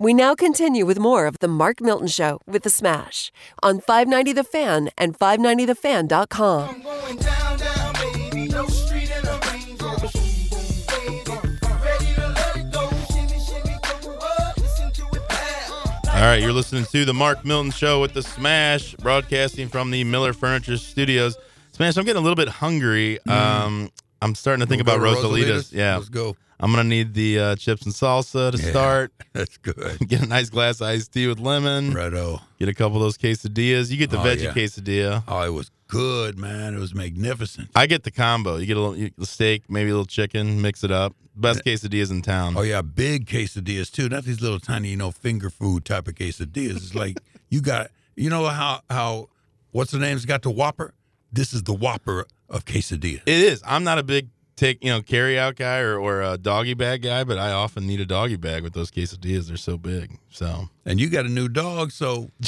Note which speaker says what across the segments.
Speaker 1: We now continue with more of The Mark Milton Show with The Smash on 590 The Fan and 590TheFan.com.
Speaker 2: I'm going down, down, baby. No street in a Range Rover. Baby, ready to let it go. Shimmy, shimmy, go up. Listen to it loud.
Speaker 3: All right, you're listening to the Mark Milton Show with the Smash, broadcasting from the Miller Furniture Studios. Smash, I'm getting a little bit hungry. Um, I'm starting to think
Speaker 4: We'll
Speaker 3: about
Speaker 4: to
Speaker 3: Rosalitas. Yeah,
Speaker 4: Let's go.
Speaker 3: I'm gonna need the uh, chips and salsa to
Speaker 4: Yeah.
Speaker 3: start.
Speaker 4: That's good.
Speaker 3: Get a nice glass of iced tea with lemon.
Speaker 4: Righto.
Speaker 3: Get a couple of those quesadillas. You get the
Speaker 4: Oh,
Speaker 3: veggie
Speaker 4: yeah.
Speaker 3: quesadilla.
Speaker 4: Oh, it was good, man. It was magnificent.
Speaker 3: I get the combo. You get a little you, the steak, maybe a little chicken, mix it up. Best quesadillas in town.
Speaker 4: Oh yeah, big quesadillas too. Not these little tiny, you know, finger food type of quesadillas. It's like you got, you know how how what's the name's got the Whopper. This is the Whopper of quesadilla.
Speaker 3: It is. I'm not a big take, you know, carry out guy or, or a doggy bag guy, but I often need a doggy bag with those quesadillas. They're so big. So,
Speaker 4: And you got a new dog, so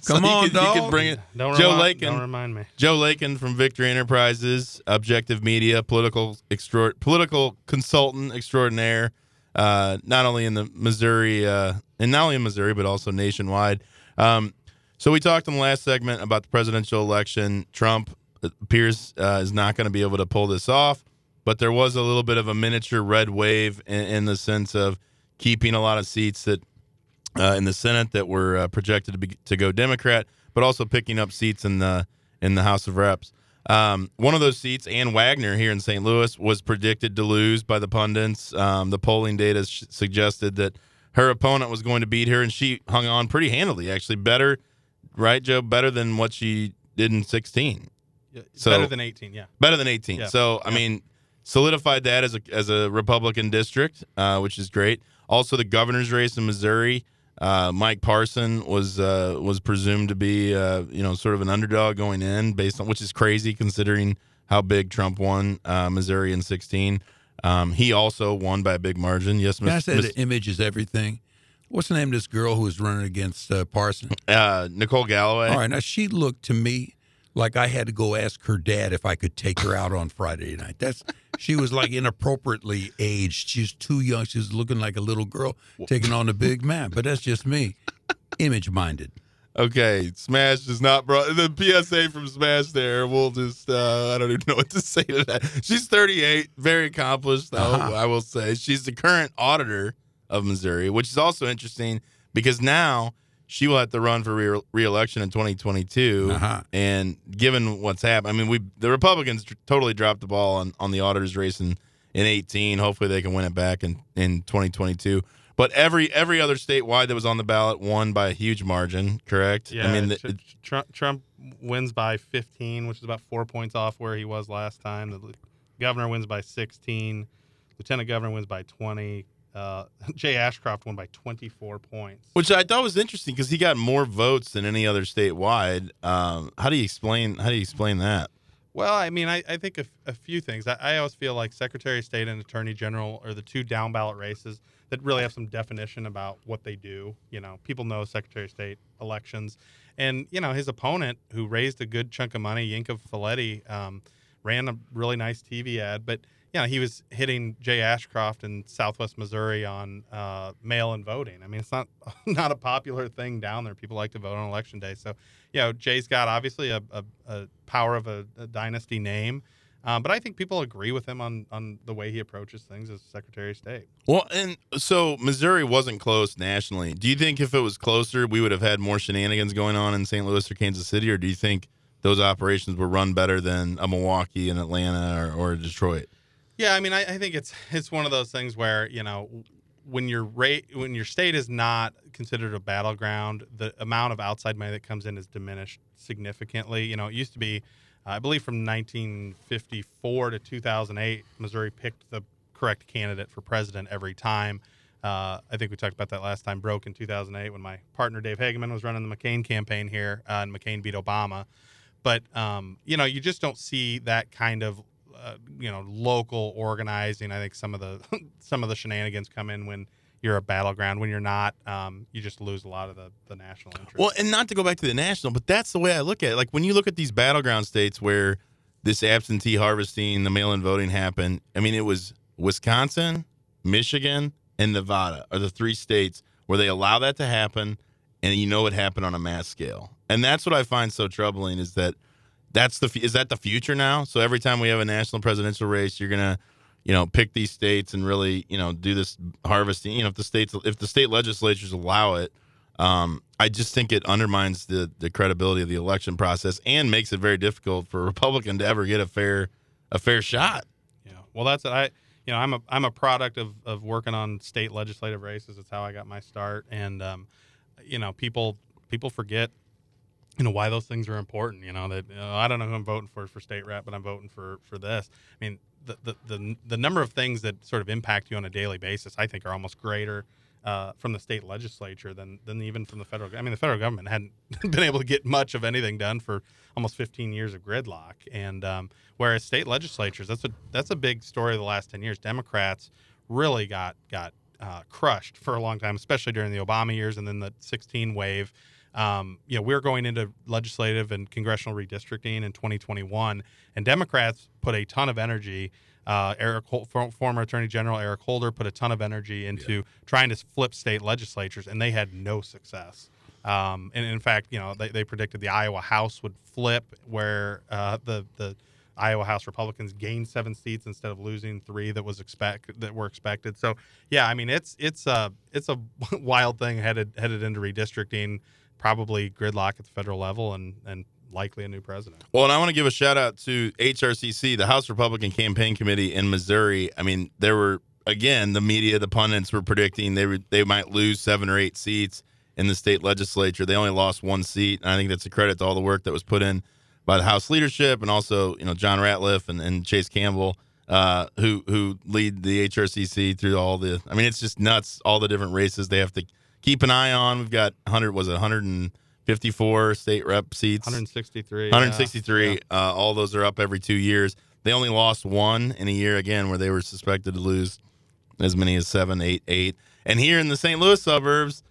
Speaker 3: So
Speaker 4: Come
Speaker 3: you
Speaker 4: on,
Speaker 3: can, You
Speaker 4: dog.
Speaker 3: can bring it.
Speaker 5: Don't
Speaker 3: Joe
Speaker 5: remi-
Speaker 3: Lakin.
Speaker 5: Don't remind me.
Speaker 3: Joe Lakin from Victory Enterprises, Objective Media, political extra, political consultant extraordinaire, uh, not only in the Missouri, uh, and not only in Missouri, but also nationwide. Um, so we talked in the last segment about the presidential election. Trump appears uh, is not going to be able to pull this off, but there was a little bit of a miniature red wave in, in the sense of keeping a lot of seats that uh, in the Senate that were uh, projected to be to go Democrat, but also picking up seats in the in the House of Reps. Um, one of those seats, Ann Wagner here in St. Louis, was predicted to lose by the pundits. Um, the polling data sh- suggested that her opponent was going to beat her, and she hung on pretty handily. Actually, better, right, Joe? Better than what she did in 16.
Speaker 5: Yeah,
Speaker 3: So-
Speaker 5: better than 18, yeah.
Speaker 3: Better than 18.
Speaker 5: Yeah.
Speaker 3: So, I mean, solidified that as a as a Republican district, uh, which is great. Also, the governor's race in Missouri, uh, Mike Parson was uh, was presumed to be uh, you know sort of an underdog going in, based on which is crazy considering how big Trump won uh, Missouri in 16. Um, he also won by a big margin. Yes,
Speaker 4: can I say
Speaker 3: Miss-
Speaker 4: the image is everything? What's the name of this girl who was running against uh, Parson?
Speaker 3: uh, Nicole Galloway.
Speaker 4: All right, now she looked to me like I had to go ask her dad if I could take her out on Friday night. That's she was like inappropriately aged. She's too young. She's looking like a little girl taking on a big man. But that's just me, image minded.
Speaker 3: Okay, Smash is not brought the PSA from Smash. There, we'll just uh, I don't even know what to say to that. She's 38, very accomplished though.
Speaker 4: Uh-huh.
Speaker 3: I will say she's the current auditor of Missouri, which is also interesting because now she will have to run for re- reelection in 2022.
Speaker 4: Uh-huh.
Speaker 3: And given what's happened, I mean, we the Republicans tr- totally dropped the ball on on the auditors race in in 18. Hopefully, they can win it back in in 2022. But every every other statewide that was on the ballot won by a huge margin. Correct?
Speaker 5: Yeah,
Speaker 3: I mean, the,
Speaker 5: Trump, Trump wins by 15, which is about four points off where he was last time. The governor wins by 16. Lieutenant governor wins by 20. Uh, Jay Ashcroft won by 24 points.
Speaker 3: which I thought was interesting because he got more votes than any other statewide. Um, how do you explain? How do you explain that?
Speaker 5: Well, I mean, I, I think a, a few things. I, I always feel like Secretary of State and Attorney General are the two down ballot races that really have some definition about what they do. You know, people know Secretary of State elections. And, you know, his opponent, who raised a good chunk of money, Yinka Faleti, um, ran a really nice TV ad. But, you know, he was hitting Jay Ashcroft in Southwest Missouri on uh, mail-in voting. I mean, it's not not a popular thing down there. People like to vote on election day. So, you know, Jay's got obviously a, a, a power of a, a dynasty name. Um, but I think people agree with him on, on the way he approaches things as Secretary of State.
Speaker 3: Well, and so Missouri wasn't close nationally. Do you think if it was closer, we would have had more shenanigans going on in St. Louis or Kansas City, or do you think those operations were run better than a Milwaukee and Atlanta or, or Detroit?
Speaker 5: Yeah, I mean, I, I think it's it's one of those things where you know when your rate when your state is not considered a battleground, the amount of outside money that comes in is diminished significantly. You know, it used to be, uh, I believe, from 1954 to 2008, Missouri picked the correct candidate for president every time. Uh, I think we talked about that last time. Broke in 2008 when my partner Dave Hageman was running the McCain campaign here, uh, and McCain beat Obama. But um, you know, you just don't see that kind of uh, you know local organizing. I think some of the some of the shenanigans come in when you're a battleground. When you're not, um, you just lose a lot of the, the national interest.
Speaker 3: Well, and not to go back to the national, but that's the way I look at it. Like when you look at these battleground states where this absentee harvesting, the mail in voting happened, I mean, it was Wisconsin, Michigan, and Nevada are the three states where they allow that to happen, and you know it happened on a mass scale. And that's what I find so troubling is that that's the is that the future now. So every time we have a national presidential race, you're gonna you know pick these states and really you know do this harvesting. You know if the states if the state legislatures allow it. Um, I just think it undermines the the credibility of the election process and makes it very difficult for a Republican to ever get a fair a fair shot.
Speaker 5: Yeah. Well, that's it. I, you know, I'm a I'm a product of of working on state legislative races. It's how I got my start, and um, you know, people people forget, you know, why those things are important. You know, that you know, I don't know who I'm voting for for state rep, but I'm voting for for this. I mean, the the the, the number of things that sort of impact you on a daily basis, I think, are almost greater. Uh, from the state legislature than than even from the federal. I mean, the federal government hadn't been able to get much of anything done for almost 15 years of gridlock, and um, whereas state legislatures, that's a that's a big story of the last 10 years. Democrats really got got uh, crushed for a long time, especially during the Obama years and then the 16 wave. Um, you know, we're going into legislative and congressional redistricting in 2021, and Democrats put a ton of energy. Uh, Eric, former Attorney General Eric Holder, put a ton of energy into trying to flip state legislatures, and they had no success. Um, and in fact, you know, they, they predicted the Iowa House would flip, where uh, the the Iowa House Republicans gained seven seats instead of losing three that was expect that were expected. So yeah, I mean it's it's a it's a wild thing headed headed into redistricting, probably gridlock at the federal level, and and likely a new president.
Speaker 3: Well, and I want to give a shout out to HRCC, the House Republican Campaign Committee in Missouri. I mean, there were again the media, the pundits were predicting they would they might lose seven or eight seats in the state legislature. They only lost one seat, and I think that's a credit to all the work that was put in by the House leadership and also you know John Ratliff and, and Chase Campbell. Uh, who who lead the HRCC through all the? I mean, it's just nuts. All the different races they have to keep an eye on. We've got 100 was it 154 state rep seats.
Speaker 5: 163.
Speaker 3: 163.
Speaker 5: yeah.
Speaker 3: Uh, all those are up every two years. They only lost one in a year again, where they were suspected to lose as many as seven, eight, eight. And here in the St. Louis suburbs,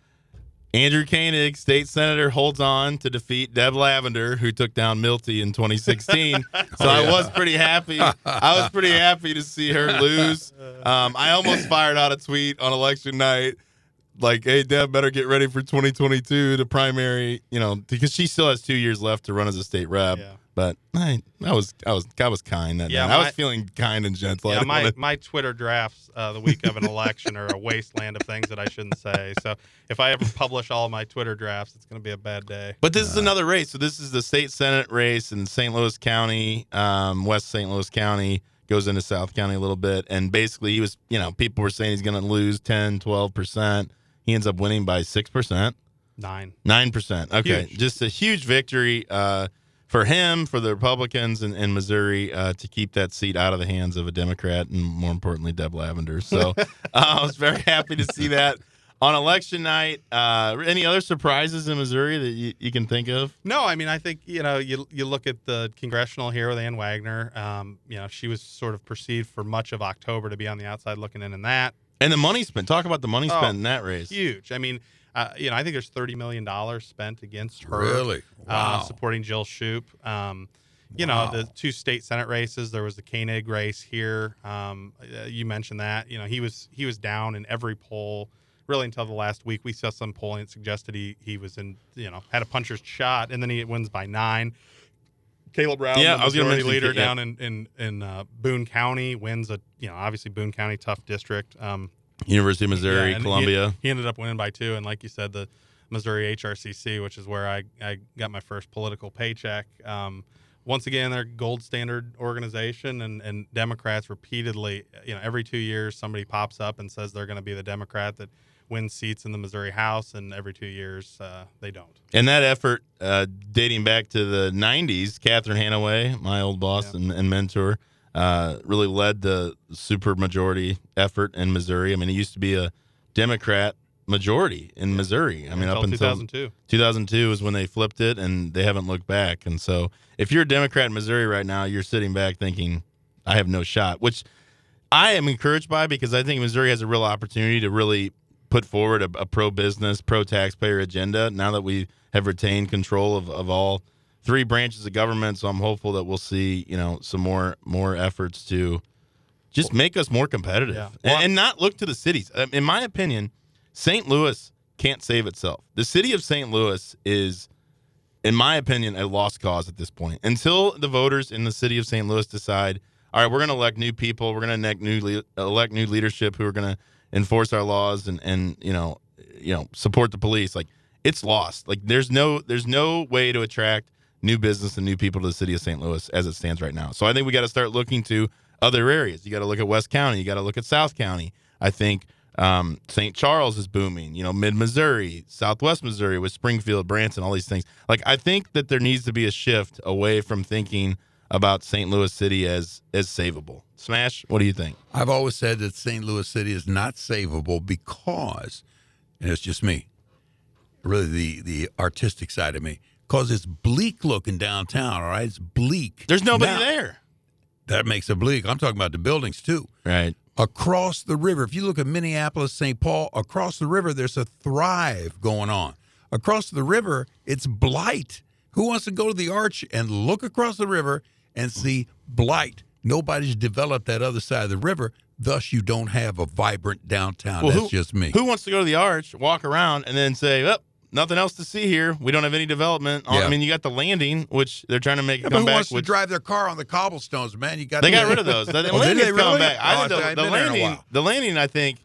Speaker 3: Andrew Koenig, state senator, holds on to defeat Deb Lavender, who took down Milty in 2016. so I was pretty happy. I was pretty happy to see her lose. Um, I almost fired out a tweet on election night like, hey, Deb, better get ready for 2022, the primary, you know, because she still has two years left to run as a state rep.
Speaker 5: Yeah.
Speaker 3: But I, I was, I was, I was kind that
Speaker 5: Yeah,
Speaker 3: night. I was feeling kind and gentle.
Speaker 5: Yeah, my,
Speaker 3: wanna-
Speaker 5: my Twitter drafts uh, the week of an election are a wasteland of things that I shouldn't say. So if I ever publish all my Twitter drafts, it's going to be a bad day.
Speaker 3: But this is another race. So this is the state senate race in St. Louis County, um, West St. Louis County goes into South County a little bit. And basically he was, you know, people were saying he's going to lose 10, 12%. He ends up winning by 6%,
Speaker 5: Nine.
Speaker 3: 9%. Okay.
Speaker 5: Huge.
Speaker 3: Just a huge victory uh, for him, for the Republicans in, in Missouri uh, to keep that seat out of the hands of a Democrat and more importantly, Deb Lavender. So uh, I was very happy to see that. On election night, uh, any other surprises in Missouri that you, you can think of?
Speaker 5: No, I mean I think you know you you look at the congressional here with Ann Wagner. Um, you know she was sort of perceived for much of October to be on the outside looking in, in that
Speaker 3: And the money spent. Talk about the money
Speaker 5: Oh,
Speaker 3: spent in that race.
Speaker 5: huge. I mean, uh, you know I think there's thirty million dollars spent against her.
Speaker 4: Really?
Speaker 5: uh,
Speaker 4: Wow.
Speaker 5: supporting Jill Schupp. Um, you know, the two state senate races. There was the Koenig race here. Um, uh, you mentioned that. You know, he was he was down in every poll really until the last week. We saw some polling that suggested he he was in you know had a puncher's shot, and then he wins by nine. Caleb Rowden,
Speaker 3: Yeah, I was gonna
Speaker 5: majority
Speaker 3: mention
Speaker 5: leader down in in in uh, Boone County, wins a you know obviously Boone County tough district. Um,
Speaker 3: University of Missouri,
Speaker 5: yeah, and he-
Speaker 3: Columbia.
Speaker 5: He, ended up winning by two, and like you said, the Missouri HRCC, which is where I, I got my first political paycheck. Um, once again, they're gold standard organization, and, and Democrats repeatedly, you know, every two years somebody pops up and says they're going to be the Democrat that wins seats in the Missouri House, and every two years uh, they don't.
Speaker 3: And that effort, uh, dating back to the 90s, Catherine Hanaway, my old boss
Speaker 5: Yeah.
Speaker 3: and, and mentor, uh, really led the super majority effort in Missouri. I mean, it used to be a Democrat majority in Missouri. I mean,
Speaker 5: until
Speaker 3: up until
Speaker 5: 2002.
Speaker 3: 2002 is when they flipped it, and they haven't looked back. And so, if you're a Democrat in Missouri right now, you're sitting back thinking, "I have no shot," which I am encouraged by because I think Missouri has a real opportunity to really put forward a, a pro-business, pro-taxpayer agenda. Now that we have retained control of, of all three branches of government, so I'm hopeful that we'll see you know some more more efforts to just make us more competitive
Speaker 5: Yeah.
Speaker 3: and, and not look to the cities. Um, In my opinion, St. Louis can't save itself. The city of St. Louis is, in my opinion, a lost cause at this point. Until the voters in the city of St. Louis decide, all right, we're going to elect new people, we're going to elect new elect new leadership who are going to enforce our laws and and you know you know support the police. Like it's lost. Like there's no there's no way to attract new business and new people to the city of St. Louis as it stands right now. So I think we got to start looking to other areas. You got to look at West County. You got to look at South County. I think um, St. Charles is booming. You know, mid Missouri, Southwest Missouri with Springfield, Branson, all these things. Like I think that there needs to be a shift away from thinking about St. Louis City as as savable. Smash. What do you think?
Speaker 4: I've always said that St. Louis City is not savable because, and it's just me, really the the artistic side of me, because it's bleak looking downtown. All right, it's bleak.
Speaker 3: There's nobody
Speaker 4: Now,
Speaker 3: there.
Speaker 4: That makes it bleak. I'm talking about the buildings too.
Speaker 3: Right.
Speaker 4: Across the river, if you look at Minneapolis, St. Paul, across the river, there's a thrive going on. Across the river, it's blight. Who wants to go to the arch and look across the river and see blight? Nobody's developed that other side of the river. Thus, you don't have a vibrant downtown.
Speaker 3: Well,
Speaker 4: That's
Speaker 3: who-
Speaker 4: just me.
Speaker 3: Who wants to go to the arch, walk around, and then say, "Oh, nothing else to see here. We don't have any development."
Speaker 4: Yeah.
Speaker 3: I mean, you got the landing, which they're trying to make
Speaker 4: Yeah,
Speaker 3: come
Speaker 4: who
Speaker 3: back.
Speaker 4: wants to drive their car on the cobblestones, man? You got
Speaker 3: they got rid of those. The,
Speaker 4: Oh,
Speaker 3: landing's coming
Speaker 4: really?
Speaker 3: back. I
Speaker 4: Oh,
Speaker 3: think the, the
Speaker 4: been there in a
Speaker 3: landing, the landing, I think,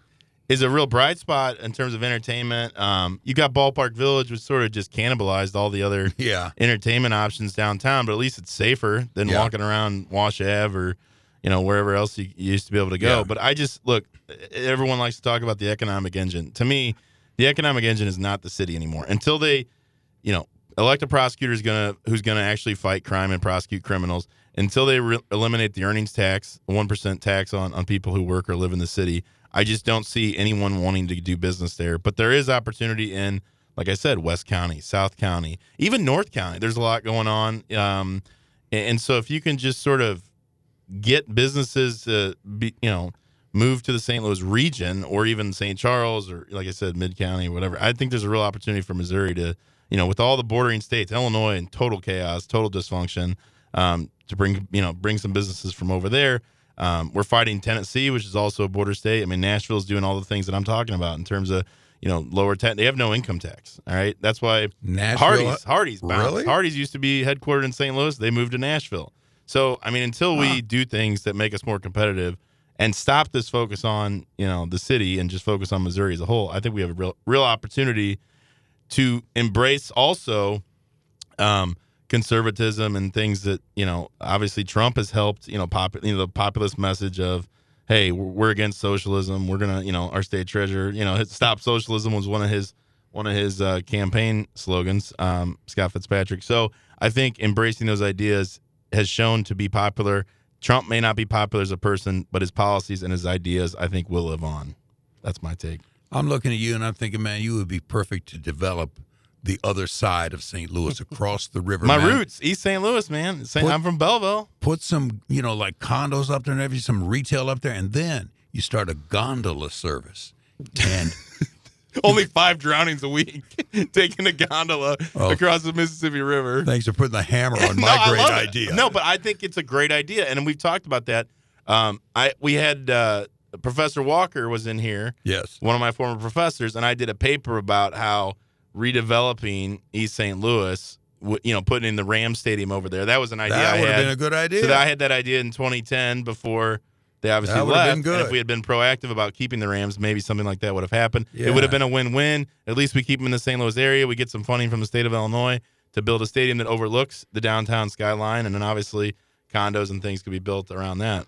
Speaker 3: is a real bright spot in terms of entertainment. Um, you got Ballpark Village, which sort of just cannibalized all the other
Speaker 4: Yeah.
Speaker 3: entertainment options downtown, but at least it's safer than
Speaker 4: Yeah.
Speaker 3: walking around Wash Ave or you know wherever else you, you used to be able to go.
Speaker 4: Yeah.
Speaker 3: But I just look. Everyone likes to talk about the economic engine. To me, the economic engine is not the city anymore until they, you know, elect a prosecutor who's gonna who's gonna actually fight crime and prosecute criminals. Until they re- eliminate the earnings tax, one percent tax on on people who work or live in the city. I just don't see anyone wanting to do business there. But there is opportunity in, like I said, West County, South County, even North County. There's a lot going on. Um, and, so if you can just sort of get businesses to be, you know, move to the St. Louis region or even St. Charles or, like I said, Mid County whatever, I think there's a real opportunity for Missouri to, you know, with all the bordering states, Illinois in total chaos, total dysfunction, um, to bring, you know, bring some businesses from over there. Um, we're fighting Tennessee, which is also a border state. I mean, Nashville's doing all the things that I'm talking about in terms of, you know, lower tax. They have no income tax. All right. That's why
Speaker 4: Nashville-
Speaker 3: Hardee's, Hardee's, bounced.
Speaker 4: Really?
Speaker 3: Hardee's used to be headquartered in St. Louis. They moved to Nashville. So, I mean, until we
Speaker 4: Huh.
Speaker 3: do things that make us more competitive and stop this focus on, you know, the city and just focus on Missouri as a whole, I think we have a real, real opportunity to embrace also um, conservatism and things that, you know, obviously Trump has helped, you know, pop, you know, the populist message of, hey, we're against socialism. We're gonna, you know, our state treasurer, you know, stop socialism was one of his one of his uh, campaign slogans, um, Scott Fitzpatrick. So I think embracing those ideas has shown to be popular. Trump may not be popular as a person, but his policies and his ideas, I think, will live on. That's my take.
Speaker 4: I'm looking at you and I'm thinking, man, you would be perfect to develop the other side of St. Louis across the river.
Speaker 3: My
Speaker 4: man.
Speaker 3: roots, East St. Louis, man. Saint,
Speaker 4: What-
Speaker 3: I'm from Belleville.
Speaker 4: Put some, you know, like condos up there and everything, some retail up there, and then you start a gondola service. And
Speaker 3: Only five drownings a week, taking a gondola
Speaker 4: Oh.
Speaker 3: across the Mississippi River.
Speaker 4: thanks for putting the hammer on
Speaker 3: No,
Speaker 4: my great
Speaker 3: love it.
Speaker 4: idea.
Speaker 3: No, but I think it's a great idea, and we've talked about that. Um, I we had uh, Professor Walker was in here,
Speaker 4: yes.
Speaker 3: one of my former professors, and I did a paper about how redeveloping East St. Louis, you know, putting in the Ram Stadium over there. That was an idea
Speaker 4: That
Speaker 3: I
Speaker 4: would have
Speaker 3: had.
Speaker 4: been a good idea.
Speaker 3: So I had that idea in 2010 before they obviously
Speaker 4: That
Speaker 3: left.
Speaker 4: been
Speaker 3: And
Speaker 4: good.
Speaker 3: if we had been proactive about keeping the Rams, maybe something like that would have happened.
Speaker 4: Yeah.
Speaker 3: It would have been a win-win. At least we keep them in the St. Louis area. We get some funding from the state of Illinois to build a stadium that overlooks the downtown skyline, and then obviously condos and things could be built around that.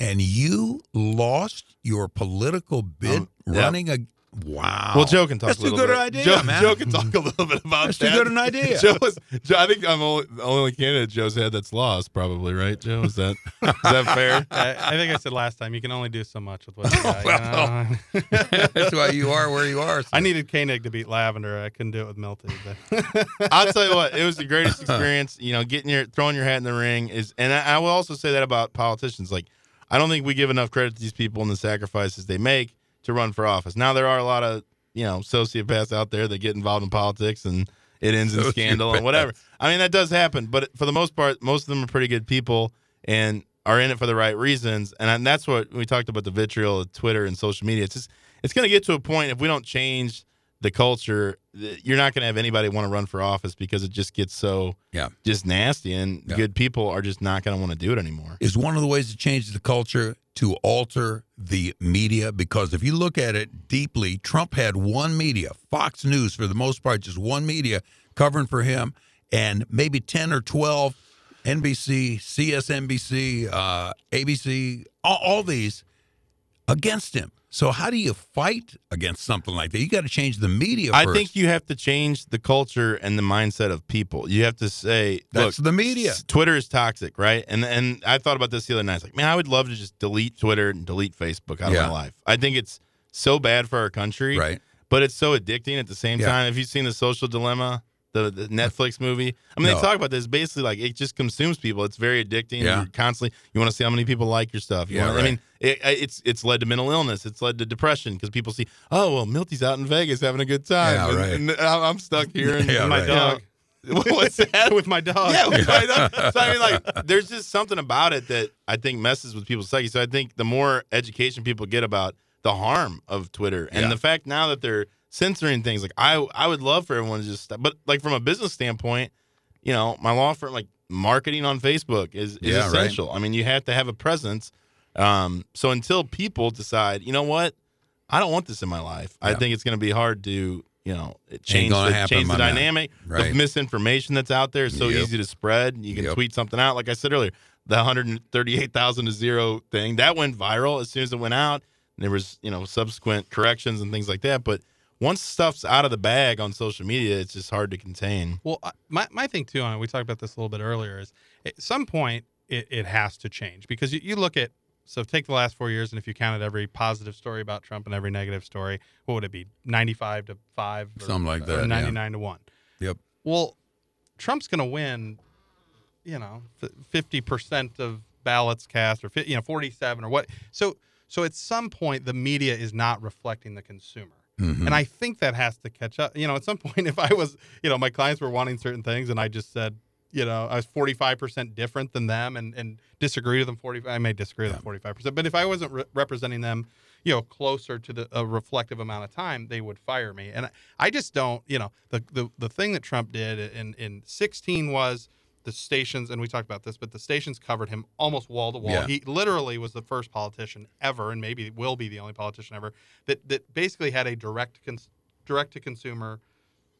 Speaker 4: and you lost your political bid
Speaker 3: Um,
Speaker 4: running a. Wow.
Speaker 3: Well, Joe can talk
Speaker 4: That's
Speaker 3: a
Speaker 4: too good
Speaker 3: bit.
Speaker 4: an idea,
Speaker 3: Joe,
Speaker 4: man.
Speaker 3: Joe can talk a little bit about
Speaker 4: That's
Speaker 3: that.
Speaker 4: too good an idea.
Speaker 3: Joe was, Joe, I think I'm only, the only candidate Joe's had that's lost, probably, right, Joe? Is that is that fair?
Speaker 5: I, I think I said last time you can only do so much with what you got. you know?
Speaker 4: That's why you are where you are.
Speaker 5: I needed Koenig to beat Lavender. I couldn't do it with Milty. But
Speaker 3: I'll tell you what, it was the greatest experience. You know, getting your throwing your hat in the ring is, and I, I will also say that about politicians. Like, I don't think we give enough credit to these people and the sacrifices they make to run for office. Now there are a lot of you know sociopaths out there that get involved in politics and it ends in scandal and whatever. I mean that does happen, but for the most part, most of them are pretty good people and are in it for the right reasons. And, and that's what we talked about the vitriol of Twitter and social media. It's just it's going to get to a point if we don't change the culture, you're not going to have anybody want to run for office because it just gets so
Speaker 4: Yeah.
Speaker 3: just nasty, and
Speaker 4: Yeah.
Speaker 3: good people are just not going to want to do it anymore.
Speaker 4: is one of the ways to change the culture to alter the media because if you look at it deeply trump had one media fox news for the most part just one media covering for him and maybe 10 or 12 nbc csnbc uh, abc all, all these against him so how do you fight against something like that you got to change the media
Speaker 3: I think you have to change the culture and the mindset of people. You have to say,
Speaker 4: That's the media.
Speaker 3: Twitter is toxic, right? And and I thought about this the other night. It's like, man, I would love to just delete Twitter and delete Facebook out
Speaker 4: Yeah.
Speaker 3: of my life. I think it's so bad for our country,
Speaker 4: Right.
Speaker 3: But it's so addicting at the same
Speaker 4: Yeah.
Speaker 3: time. Have you seen the Social Dilemma, the, the Netflix movie? I mean,
Speaker 4: No.
Speaker 3: they talk about this. Basically, like it just consumes people. It's very addicting.
Speaker 4: Yeah.
Speaker 3: You're constantly, you want to see how many people like your stuff. You
Speaker 4: Yeah,
Speaker 3: wanna,
Speaker 4: right.
Speaker 3: I mean, it, it's it's led to mental illness. It's led to depression because people see, oh well, Milty's out in Vegas having a good time.
Speaker 4: Yeah,
Speaker 3: and,
Speaker 4: right.
Speaker 3: and I'm I'm stuck here. And,
Speaker 4: Yeah,
Speaker 3: and
Speaker 5: my
Speaker 4: right.
Speaker 5: dog.
Speaker 3: What's that?
Speaker 5: with my dog.
Speaker 3: Yeah, with my dog. So I mean, like, there's just something about it that I think messes with people's psyche. So I think the more education people get about the harm of Twitter and
Speaker 4: Yeah.
Speaker 3: the fact now that they're censoring things, like I, I would love for everyone to just, stop. but like from a business standpoint, you know, my law firm, like marketing on Facebook is, is
Speaker 4: Yeah, right.
Speaker 3: essential. I mean, you have to have a presence. Um, so until people decide, you know what, I don't want this in my life. I think it's going to be hard to, you know, change the,
Speaker 4: happen,
Speaker 3: change the dynamic.
Speaker 4: Right.
Speaker 3: The misinformation that's out there is so
Speaker 4: Yep.
Speaker 3: easy to spread. You can
Speaker 4: Yep.
Speaker 3: tweet something out. Like I said earlier, the 138,000 to zero thing that went viral as soon as it went out. And There was, you know, subsequent corrections and things like that. But once stuff's out of the bag on social media, it's just hard to contain.
Speaker 5: Well, my, my thing too on it, we talked about this a little bit earlier, is at some point it, it has to change because you, you look at, so take the last four years, and if you counted every positive story about Trump and every negative story, what would it be? 95 to 5?
Speaker 4: Something like
Speaker 5: or
Speaker 4: that, yeah.
Speaker 5: 99 to 1.
Speaker 4: Yep.
Speaker 5: Well, Trump's going to win, you know, 50% of ballots cast or, you know, 47 or what. So, so at some point, the media is not reflecting the consumer.
Speaker 4: Mhm.
Speaker 5: And I think that has to catch up. You know, at some point, if I was, you know, my clients were wanting certain things and I just said, you know, I was 45% different than them and, and disagree with them 45, I may disagree with them 45%. But if I wasn't re- representing them, you know, closer to the a reflective amount of time, they would fire me. And I, I just don't, you know, the, the, the thing that Trump did in, in 16 was the stations, and we talked about this, but the stations covered him almost wall to wall.
Speaker 4: Yeah.
Speaker 5: He literally was the first politician ever, and maybe will be the only politician ever, that, that basically had a direct cons- direct to consumer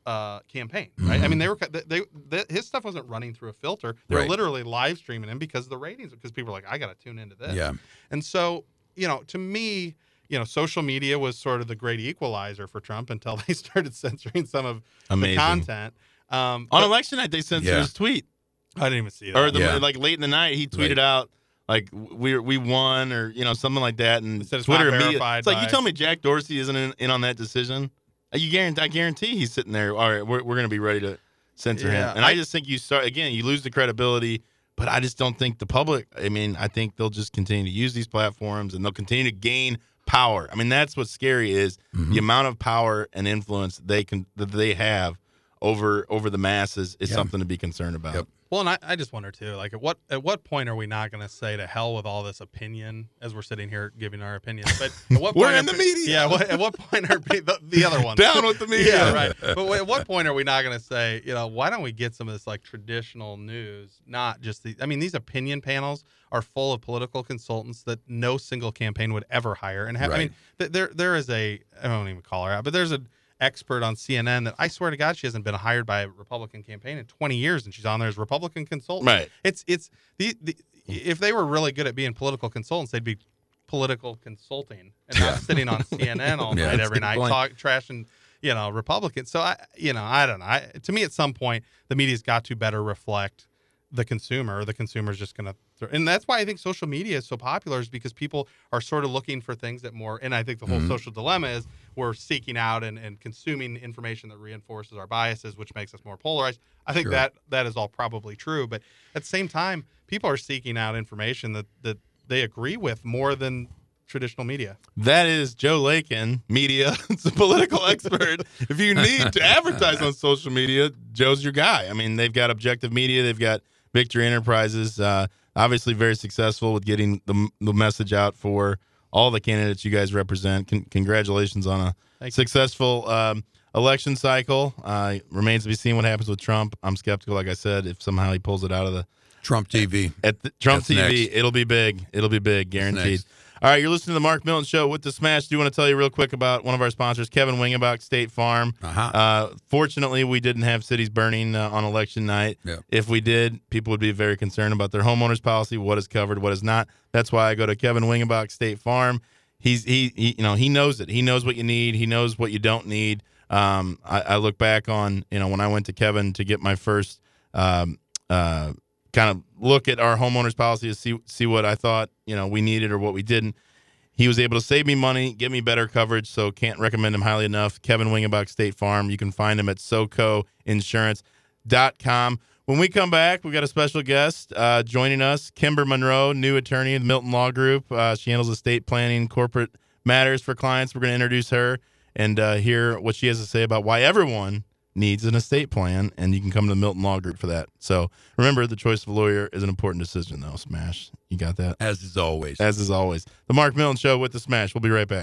Speaker 5: uh, campaign. Right? I mean, they were they, they, they his stuff wasn't running through a filter. They
Speaker 4: Right.
Speaker 5: were literally live streaming him because of the ratings. Because people were like, I got to tune into this.
Speaker 4: Yeah.
Speaker 5: And so, you know, to me, you know, social media was sort of the great equalizer for Trump until they started censoring some of
Speaker 3: Amazing.
Speaker 5: the content. Um,
Speaker 3: On
Speaker 5: but-
Speaker 3: election night, they censored
Speaker 4: Yeah.
Speaker 3: his tweet.
Speaker 5: I didn't even see that.
Speaker 3: Or the,
Speaker 4: Yeah.
Speaker 3: like late in the night, he tweeted
Speaker 4: Right.
Speaker 3: out, like, we we won or, you know, something like that. And
Speaker 5: said it's
Speaker 3: Twitter
Speaker 5: not
Speaker 3: immediately.
Speaker 5: verified
Speaker 3: It's like, you tell me Jack Dorsey isn't in, in on that decision? Uh, You guarantee, I guarantee he's sitting there. All right, we're, we're going to be ready to censor
Speaker 5: Yeah,
Speaker 3: him. And I,
Speaker 5: I-
Speaker 3: just think you start, again, you lose the credibility. But I just don't think the public, I mean, I think they'll just continue to use these platforms and they'll continue to gain power. I mean, that's what's scary is
Speaker 4: Mm-hmm.
Speaker 3: the amount of power and influence they can that they have over over the masses is
Speaker 4: Yeah.
Speaker 3: something to be concerned about.
Speaker 4: Yep.
Speaker 5: Well, and I, I just wonder too, like at what at what point are we not going to say to hell with all this opinion as we're sitting here giving our opinions? But at what
Speaker 3: We're
Speaker 5: point
Speaker 3: in
Speaker 5: are
Speaker 3: the media.
Speaker 5: Yeah. What, at what point are the, the other ones
Speaker 3: Down with the media.
Speaker 5: Yeah, right. But at what point are we not going to say, you know, why don't we get some of this like traditional news, not just the? I mean, these opinion panels are full of political consultants that no single campaign would ever hire, and have, I mean, there there is a I don't even call her out, but there's an expert on CNN that I swear to God she hasn't been hired by a Republican campaign in 20 years, and she's on there as Republican consultant.
Speaker 3: Right.
Speaker 5: It's it's the, the if they were really good at being political consultants, they'd be political consulting and not sitting on CNN all
Speaker 4: Yeah,
Speaker 5: night every night talk trashing you know Republicans. So I you know I don't know. I, to me, at some point, the media's got to better reflect the consumer. The consumer's just going to, and that's why I think social media is so popular, is because people are sort of looking for things that more. And I think the whole
Speaker 4: Mm-hmm.
Speaker 5: social dilemma is we're seeking out and, and consuming information that reinforces our biases, which makes us more polarized. I think
Speaker 4: Sure.
Speaker 5: that that is all probably true, but at the same time, people are seeking out information that that they agree with more than traditional media.
Speaker 3: That is Joe Lakin, media. It's a political expert. If you need to advertise on social media, Joe's your guy. I mean, they've got Objective Media, they've got Victory Enterprises. Uh, obviously, very successful with getting the, the message out for all the candidates you guys represent. Con- congratulations on a
Speaker 5: Thank
Speaker 3: successful um, election cycle. Uh, remains to be seen what happens with Trump. I'm skeptical, like I said, if somehow he pulls it out of the
Speaker 4: Trump TV.
Speaker 3: at the, Trump
Speaker 4: That's
Speaker 3: TV.
Speaker 4: next.
Speaker 3: It'll be big. It'll be big, guaranteed. All right, you're listening to the Mark Milton Show with the Smash. Do you want to tell you real quick about one of our sponsors, Kevin Wingenbach State Farm.
Speaker 4: Uh-huh.
Speaker 3: Uh, fortunately, we didn't have cities burning uh, on election night.
Speaker 4: Yeah.
Speaker 3: If we did, people would be very concerned about their homeowners policy, what is covered, what is not. That's why I go to Kevin Wingenbach State Farm. He's he, he you know he knows it. He knows what you need. He knows what you don't need. Um, I, I look back on you know when I went to Kevin to get my first um, uh, kind of look at our homeowners policy to see see what I thought you know we needed or what we didn't. He was able to save me money, get me better coverage, so can't recommend him highly enough. Kevin Wingenbach State Farm. You can find him at SoCoInsurance.com. When we come back, we've got a special guest uh, joining us, Kimber Monroe, new attorney of the Milton Law Group. Uh, she handles estate planning, corporate matters for clients. We're going to introduce her and uh, hear what she has to say about why everyone needs an estate plan, and you can come to the Milton Law Group for that. So remember, the choice of a lawyer is an important decision, though. Smash, you got that?
Speaker 4: As is always.
Speaker 3: As is always, the Mark Milton Show with the Smash. We'll be right back.